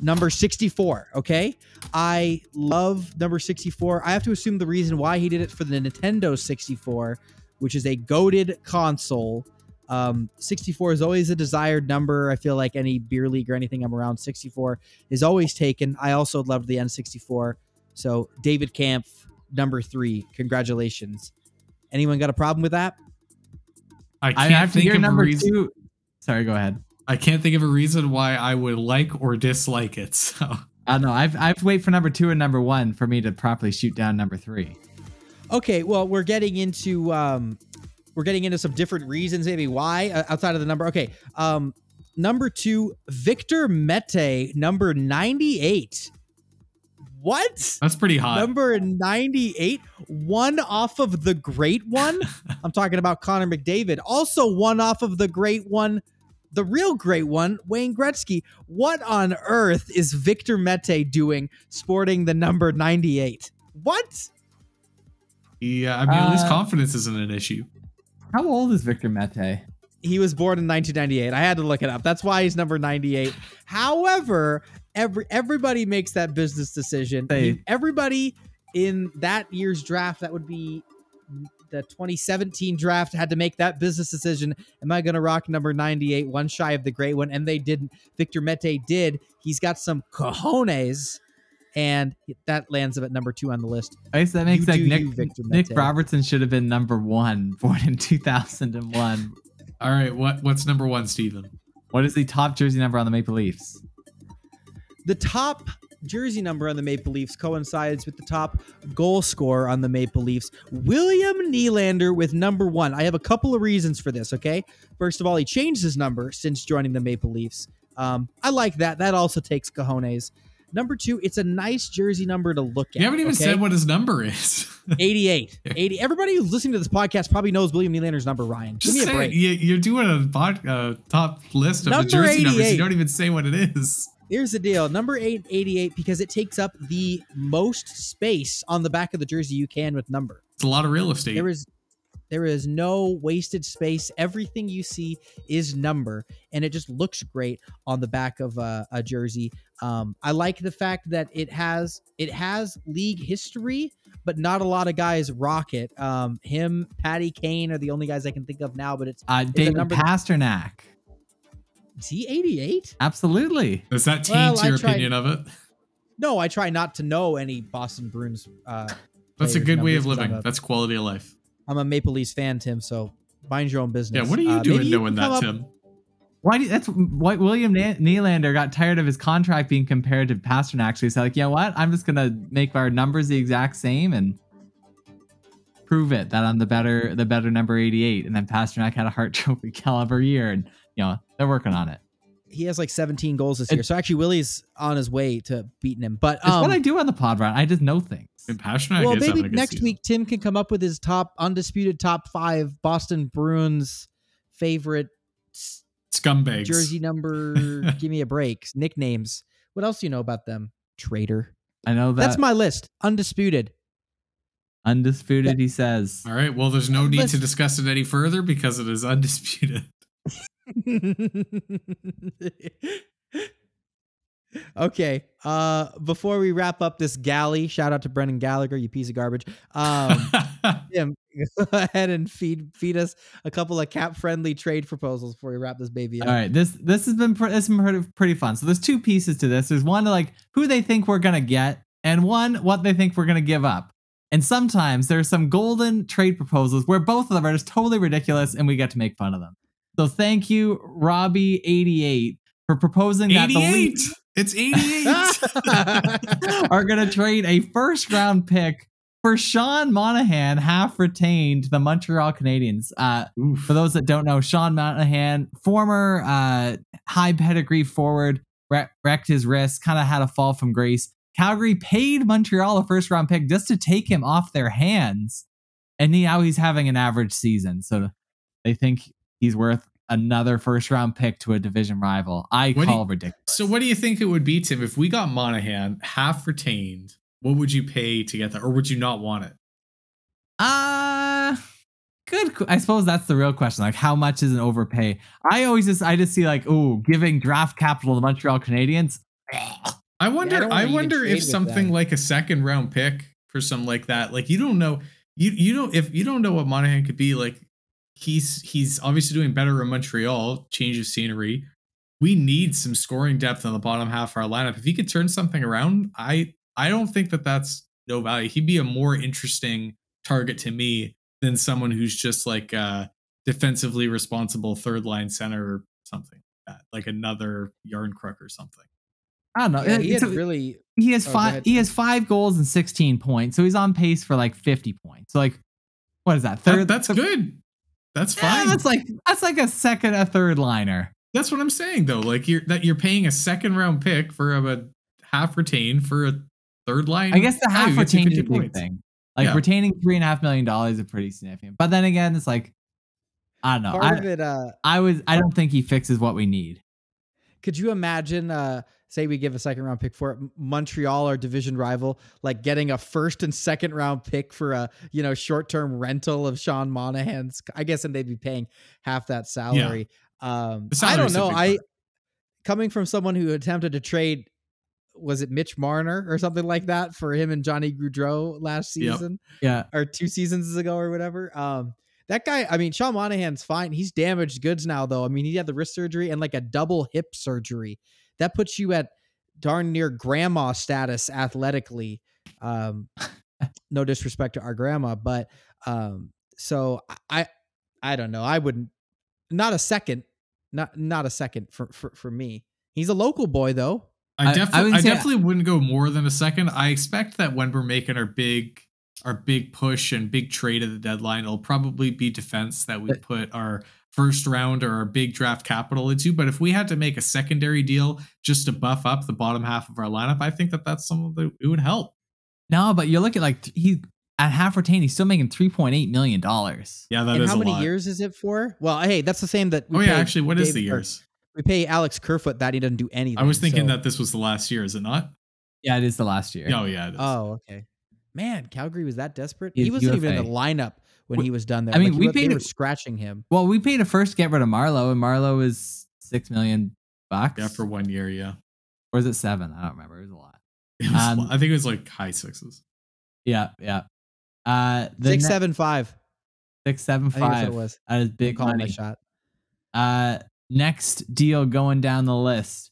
number 64. Okay. I love number 64. I have to assume the reason why he did it for the Nintendo 64, which is a goaded console. Um, 64 is always a desired number. I feel like any beer league or anything I'm around, 64 is always taken. I also love the N64. So, David Kampf, number three. Congratulations. Anyone got a problem with that? I I can't have to think hear of a number reason. two. Sorry, go ahead. I can't think of a reason why I would like or dislike it. <laughs> So I don't know. I've, I have to wait for number two and number one for me to properly shoot down number three. Okay, well, we're getting into um, we're getting into some different reasons, maybe why uh, outside of the number. Okay, um, number two, Victor Mete, number ninety-eight. What? that's pretty hot. Number 98, one off of the great one. <laughs> I'm talking about Connor McDavid. Also, one off of the great one, the real great one, Wayne Gretzky. What on earth is Victor Mete doing sporting the number 98? What? yeah, I mean, at least Uh, confidence isn't an issue. How old is Victor Mete? He was born in 1998. I had to look it up. That's why he's number 98. However, every everybody makes that business decision. You- everybody in that year's draft, that would be the 2017 draft, had to make that business decision. Am I going to rock number 98, one shy of the great one? And they didn't. Victor Mete did. He's got some cojones, and that lands him at number two on the list. I guess that makes You like Nick, you, Nick Robertson should have been number one, <laughs> born in 2001. All right, what what's number one, Steven? What is the top jersey number on the Maple Leafs? The top jersey number on the Maple Leafs coincides with the top goal scorer on the Maple Leafs, William Nylander with number one. I have a couple of reasons for this, okay? First of all, he changed his number since joining the Maple Leafs. Um, I like that. That also takes cojones. Number two, it's a nice jersey number to look at. You haven't even okay? said what his number is. <laughs> 88. 80. Everybody who's listening to this podcast probably knows William Nylander's number, Ryan. Just Give me a break. You, you're doing a pod, uh, top list of Number the jersey numbers. You don't even say what it is. Here's the deal. Number 888 because it takes up the most space on the back of the jersey you can with number. It's a lot of real estate. There is there is no wasted space. Everything you see is number, and it just looks great on the back of a, a jersey. Um, I like the fact that it has it has league history, but not a lot of guys rock it. Um, him, Patty Kane are the only guys I can think of now. But it's Uh, David number- Pastrnak. is he 88? Absolutely. Does that taint Well, your tried- opinion of it? No, I try not to know any Boston Bruins. Uh, That's a good way of living. A- That's quality of life. I'm a Maple Leafs fan, Tim. So mind your own business. Yeah, what are you Uh, doing knowing that, up- Tim? Why? Do, that's why William Na- Nylander got tired of his contract being compared to Pastrnak. So he's like, you know what? I'm just gonna make our numbers the exact same and prove it that I'm the better, the better number 88. And then Pastrnak had a Hart <laughs> Trophy caliber year, and you know they're working on it. He has like 17 goals this It- year. So actually, Willie's on his way to beating him. But It's um, what I do on the pod run. I just know things. And Pastrnak well, maybe next season. week Tim can come up with his top undisputed top five Boston Bruins favorite s- Scumbags. jersey number. <laughs> give me a break. Nicknames. What else do you know about them? Traitor. I know that. That's my list. Undisputed. undisputed. He says. All right. Well, there's no need Listen- to discuss it any further because it is undisputed. <laughs> <laughs> okay. Uh before we wrap up this galley, shout out to Brendan Gallagher, you piece of garbage. Um <laughs> Tim, <laughs> go ahead and feed feed us a couple of CapFriendly trade proposals before we wrap this baby up. All right, this this has been pre- this has been pretty, pretty fun. So there's two pieces to this. There's one like who they think we're gonna get, and one what they think we're gonna give up. And sometimes there's some golden trade proposals where both of them are just totally ridiculous, and we get to make fun of them. So thank you, Robbie88, for proposing that the 88. Leafs It's 88. <laughs> are gonna trade a first round pick for Sean Monahan, half retained, the Montreal Canadiens. Uh, for those that don't know, Sean Monahan, former uh, high pedigree forward, wrecked his wrist, kind of had a fall from grace. Calgary paid Montreal a first round pick just to take him off their hands. And now he's having an average season. So they think he's worth another first round pick to a division rival. I What call you- ridiculous. So, what do you think it would be, Tim, if we got Monahan half retained? What would you pay to get that, or would you not want it? Uh good. I suppose that's the real question. Like, how much is an overpay? I always just, I just see like, oh, giving draft capital to the Montreal Canadiens. I wonder. don't I, wonder if something that. like a second round pick for something like that. Like you don't know. You you don't if you don't know what Monahan could be like. He's he's obviously doing better in Montreal. Change of scenery. We need some scoring depth on the bottom half of our lineup. If he could turn something around, I I don't think that that's no value. He'd be a more interesting target to me than someone who's just like uh defensively responsible third line center or something like that, like another Järnkrok or something. I don't know. Yeah, he It's had a- really he has Oh, go five. He has five goals and sixteen points, so he's on pace for like fifty points. So like, what is that? That- Third. that's good. That's Yeah, fine. that's like that's like a second, a third liner. That's what I'm saying though. Like you're that you're paying a second round pick for a, a half retained for a third line. I guess the half who gets retained is a big thing. Like Yeah. retaining three and a half million dollars is pretty significant. But then again, it's like, I don't know. part I, of it. Uh, I was. I don't think he fixes what we need. could you imagine? Uh, say we give a second round pick for it, Montreal, our division rival, like getting a first and second round pick for a you know short term rental of Sean Monahan's. I guess, and they'd be paying half that salary. Um, The I don't know. I coming from someone who attempted to trade. Was it Mitch Marner or something like that for him and Johnny Gaudreau last Yep. season? Yeah. or two seasons ago or whatever. Um, that guy, I mean, Sean Monahan's fine. He's damaged goods now, though. I mean, he had the wrist surgery and like a double hip surgery. That puts you at darn near grandma status athletically. Um, no disrespect to our grandma, but um, so I, I don't know. I wouldn't. Not a second. Not not a second for for for me. He's a local boy though. I, I- I I, would say- definitely wouldn't go more than a second. I expect that when we're making our big our big push and big trade at the deadline, it'll probably be defense that we put our first round or our big draft capital into. But if we had to make a secondary deal just to buff up the bottom half of our lineup, I think that that's something that it would help. No, but you're looking like he at half retained, he's still making three point eight million dollars. Yeah, that is and how a many lot. years is it for? Well, hey, that's the same that. We Oh yeah, pay actually, what is Dave- the or years? We pay Alex Kerfoot that he doesn't do anything. I was thinking so- that this was the last year. Is it not? Yeah, it is the last year. Oh yeah, it is. Oh, okay. Man, Calgary was that desperate. He's He wasn't even in the lineup when We- he was done there. I mean, Like, he we wa- they paid were scratching him. Well, we paid a first to get rid of Marleau, and Marleau is six million bucks. yeah, for one year. Yeah, or is it seven? I don't remember. It was a lot. Was Um, lot. I think it was like high sixes. Yeah, yeah. Uh, the Six ne- seven five. six seven I think that's what it was. That is Big big call money. shot. Uh, next deal going down the list.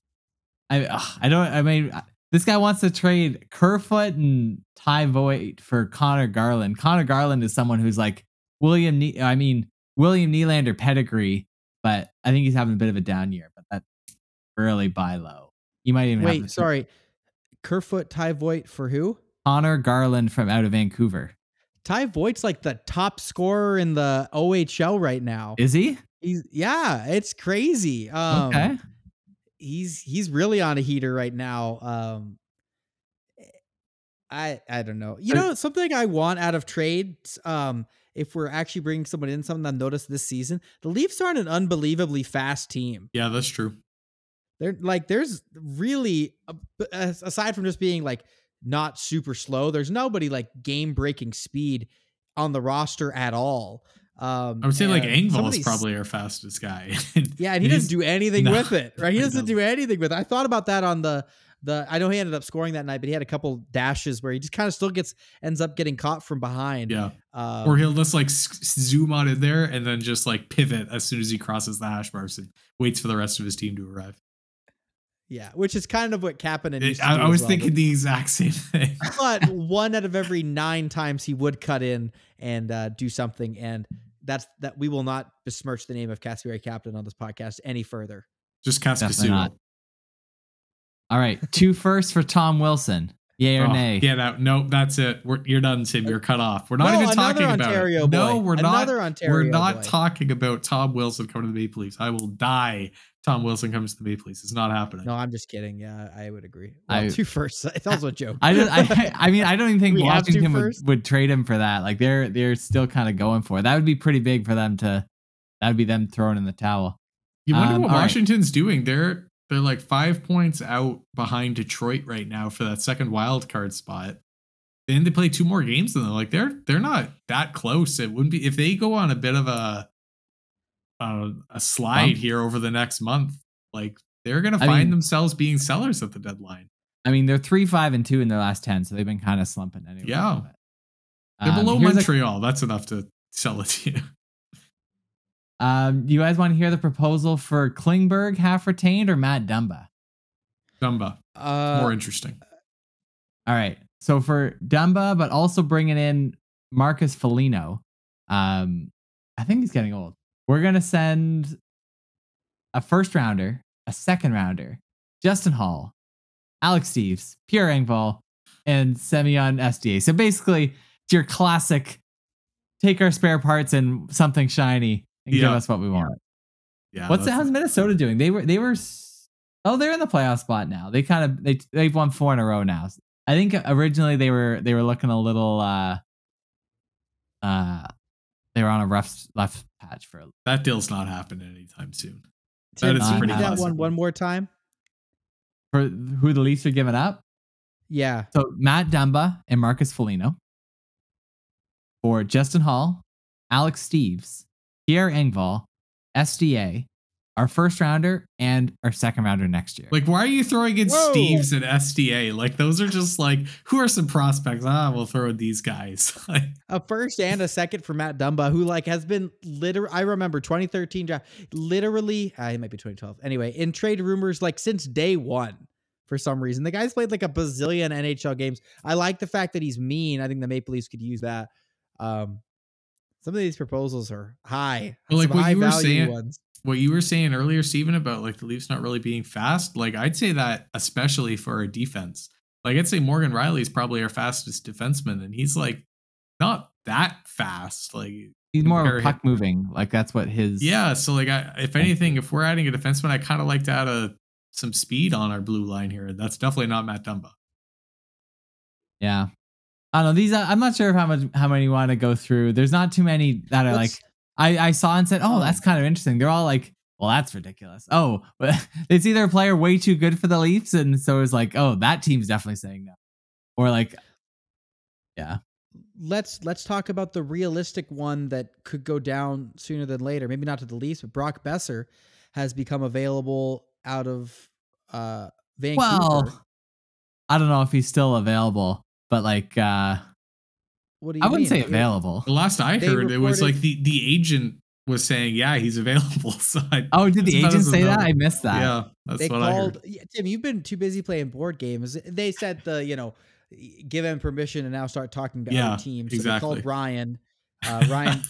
I ugh, I don't. I mean, this guy wants to trade Kerfoot and Ty Voit for Conor Garland. Conor Garland is someone who's like William. Ne- I mean, William Nylander pedigree, but I think he's having a bit of a down year. But that's really buy low. You might even Wait, to- sorry. Kerfoot, Ty Voit for who? Conor Garland from out of Vancouver. Ty Voit's like the top scorer in the OHL right now. Is he? He's yeah, it's crazy. Um, okay. He's he's really on a heater right now. Um, I I don't know. You Uh, know something I want out of trades. Um, if we're actually bringing someone in, something I've noticed this season, the Leafs aren't an unbelievably fast team. Yeah, that's true. They're like there's really aside from just being like not super slow. There's nobody like game breaking speed on the roster at all. Um, I would say like Engvall is these- probably our fastest guy. <laughs> yeah, and he doesn't do anything No, with it, right? He <laughs> doesn't do anything with it. I thought about that on the the. I know he ended up scoring that night, but he had a couple dashes where he just kind of still gets ends up getting caught from behind. yeah. um, or he'll just like zoom on in there and then just like pivot as soon as he crosses the hash marks and waits for the rest of his team to arrive. yeah, which is kind of what Kapanen It- used to I, do I was well, thinking the exact same thing. but <laughs> one out of every nine times he would cut in and uh, do something, and that's that. We will not besmirch the name of Kasperi Kapanen on this podcast any further. just Definitely Kaskisuo. not. All right, two <laughs> firsts for Tom Wilson. Yay or Oh, nay? Yeah, that no, that's it. We're, you're done, Tim. You're cut off. We're not No, even talking about Ontario it. boy. No, we're not. Ontario we're not boy. talking about Tom Wilson coming to the Maple Leafs. I will die. Tom Wilson comes to me, please. It's not happening. No, I'm just kidding. Yeah, I would agree. Well, I- two firsts. It's also a joke. I just, I, I mean, I don't even think <laughs> We Washington would, would trade him for that. Like they're they're still kind of going for it. That would be pretty big for them to. That would be them throwing in the towel. You wonder Um, what all right. Washington's doing. They're they're like five points out behind Detroit right now for that second wild card spot. Then they play two more games than them. Like they're they're not that close. It wouldn't be if they go on a bit of a uh, a slide Bump. here over the next month. Like they're gonna find mean- themselves being sellers at the deadline. I mean, they're three, five, and two in their last ten, so they've been kind of slumping anyway. Yeah. But, They're um, below here's a- Montreal. That's enough to sell it to you. um, you guys want to hear the proposal for Klingberg half retained or Matt Dumba? Dumba, Uh, more interesting. All right. So for Dumba, but also bringing in Marcus Foligno. Um, I think he's getting old. We're gonna send a first rounder, a second rounder, Justin Holl, Alex Steeves, Pierre Engvall, and Semyon SDA. So basically, it's your classic take our spare parts and something shiny and give us what we want. Yeah. What's the how's Minnesota doing? They were they were oh they're in the playoff spot now. They kind of they they've won four in a row now. I think originally they were they were looking a little uh uh they were on a rough left patch for a that deal's not happening anytime soon. Tim, That is can you pretty that one one more time. for who the Leafs are giving up. Yeah. So Matt Dumba and Marcus Foligno for Justin Holl, Alex Steeves, Pierre Engvall, SDA, our first rounder, and our second rounder next year. Like, why are you throwing in Whoa. Steeves and SDA? Like, those are just like, who are some prospects? Ah, we'll throw in these guys. <laughs> A first and a second for Matt Dumba, who like has been literally. I remember 2013 draft, literally. Uh, it might be 2012. Anyway, in trade rumors like since day one. For some reason, the guy's played like a bazillion NHL games. I like the fact that he's mean. I think the Maple Leafs could use that. Um, some of these proposals are high. Well, like some what high you were value saying- ones. What you were saying earlier, Stephen, about like the Leafs not really being fast, like I'd say that especially for our defense. Like I'd say Morgan Rielly is probably our fastest defenseman, and he's like not that fast. Like He's more of him- puck moving. Like that's what his yeah, so like I, if anything, if we're adding a defenseman, I kind of like to add a some speed on our blue line here. That's definitely not Matt Dumba. Yeah. I don't know. These I'm not sure how much how many you want to go through. There's not too many that are like Let's- I, I saw and said, Oh, Oh. that's kind of interesting. They're all like, Well, that's ridiculous. Oh, it's either a player way too good for the Leafs, and so it's like, oh, that team's definitely saying no. Or like Yeah. let's let's talk about the realistic one that could go down sooner than later. Maybe not to the Leafs, but Brock Boeser has become available out of uh Vancouver. Well, I don't know if he's still available, but like uh what do you I wouldn't mean? say available. The last I They heard, it was like the the agent was saying, yeah, he's available. <laughs> So I, Oh, did the agent as say that? I missed that. Yeah, that's They what I called heard. Tim. You've been too busy playing board games. They said the you know give him permission and now start talking to Yeah, other teams. So they exactly. called Ryan. Uh, <laughs> Ryan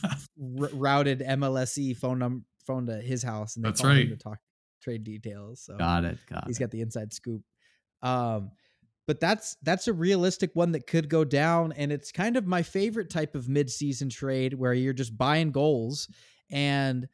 r- routed MLSE E phone number phone to his house and they That's called him right. to talk trade details. So Got it. Got he's it. got the inside scoop. Um, but that's that's a realistic one that could go down, and it's kind of my favorite type of mid-season trade where you're just buying goals. And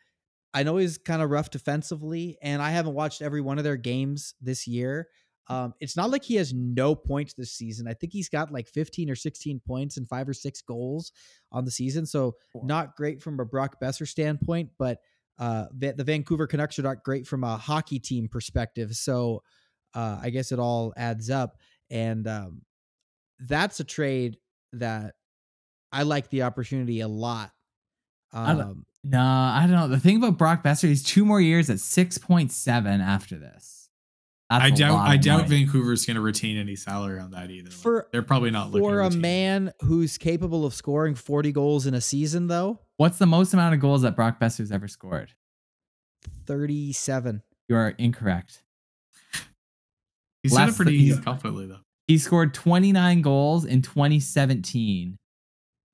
I know he's kind of rough defensively, and I haven't watched every one of their games this year. Um, it's not like he has no points this season. I think he's got like 15 or 16 points and five or six goals on the season. So not great from a Brock Boeser standpoint, but uh, the, the Vancouver Canucks are not great from a hockey team perspective. So uh, I guess it all adds up, and um, that's a trade that I like the opportunity a lot. I Um, No, I don't know. The thing about Brock Boeser, he's two more years at six point seven after this. That's I a doubt I doubt money. Vancouver's going to retain any salary on that either. For- they're probably not looking for a retain it. man who's capable of scoring 40 goals in a season, though, What's the most amount of goals that Brock Boeser's ever scored? 37. You are incorrect. He said it less pretty than- confidently though. He scored 29 goals in 2017.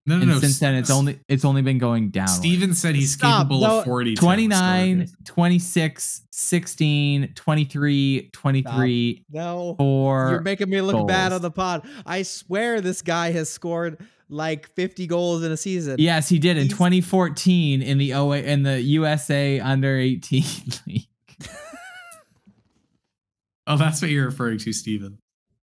No, no, and no. since then it's only it's only been going down. Steven said he's Stop. capable No, of 40. 29, 26, 16, 23, 23, No. 4. You're making me look bad on the pod. I swear this guy has scored like 50 goals in a season. Yes, he did in He's- 2014 in the OA in the USA under 18 <laughs> league. <laughs> Oh, that's what you're referring to, Steven.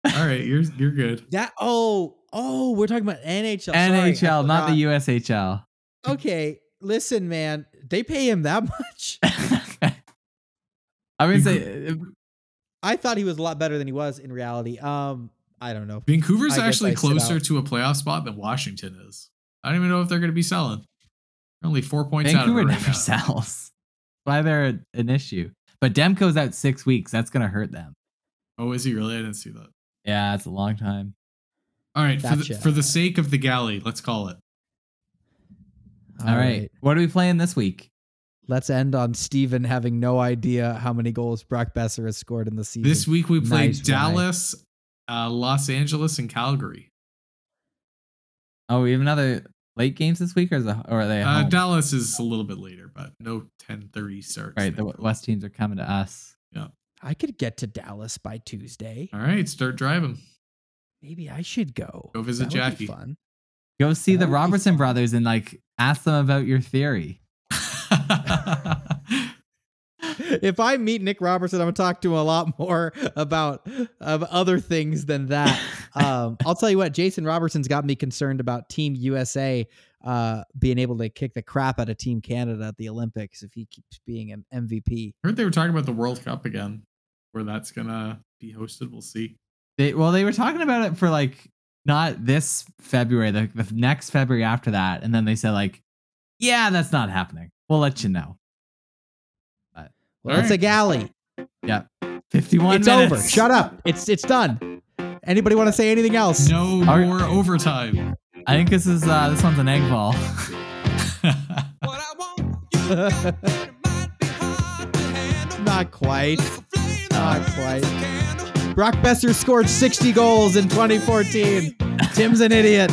All right, you're you're good. <laughs> That oh oh we're talking about NHL. Sorry, NHL, not the. USHL. Okay, listen, man. They pay him that <laughs> much. I mean, say uh, I thought he was a lot better than he was in reality. Um, I don't know. Vancouver's I actually closer to a playoff spot than Washington is. I don't even know if they're going to be selling. They're only four points out of Vancouver it right never now. <laughs> sells. Why they're an issue. But Demko's out six weeks. That's gonna hurt them. Oh, is he really? I didn't see that. Yeah, it's a long time. All right, for the, for the sake of the galley, let's call it. All right. What are we playing this week? Let's end on Steven having no idea how many goals Brock Boeser has scored in the season. This week we played Nice. Dallas, uh, Los Angeles, and Calgary. Oh, we have another late games this week, or, is it, or are they? at Uh. Dallas is a little bit later, but no 10:30 starts. right, the thankfully. West teams are coming to us. Yeah, I could get to Dallas by Tuesday. All right, start driving. Maybe I should go. Go visit That would be Jackie. fun. Go see That the Robertson brothers and like ask them about your theory. <laughs> <laughs> if I meet Nick Robertson, I'm gonna talk to him a lot more about of other things than that. Um, I'll tell you what, Jason Robertson's got me concerned about Team USA uh, being able to kick the crap out of Team Canada at the Olympics if he keeps being an MVP. I heard they were talking about the World Cup again, where that's gonna be hosted. We'll see. They well, they were talking about it for like not this February, the, the next February after that, and then they said like, yeah, that's not happening. We'll let you know. Well, it's a galley. Yep, fifty-one. It's minutes. over. Shut up. It's it's done. Anybody want to say anything else? No All right. more overtime. I think this is uh this one's an egg ball. <laughs> Not quite. Not quite. Brock Boeser scored 60 goals in 2014. Tim's an idiot.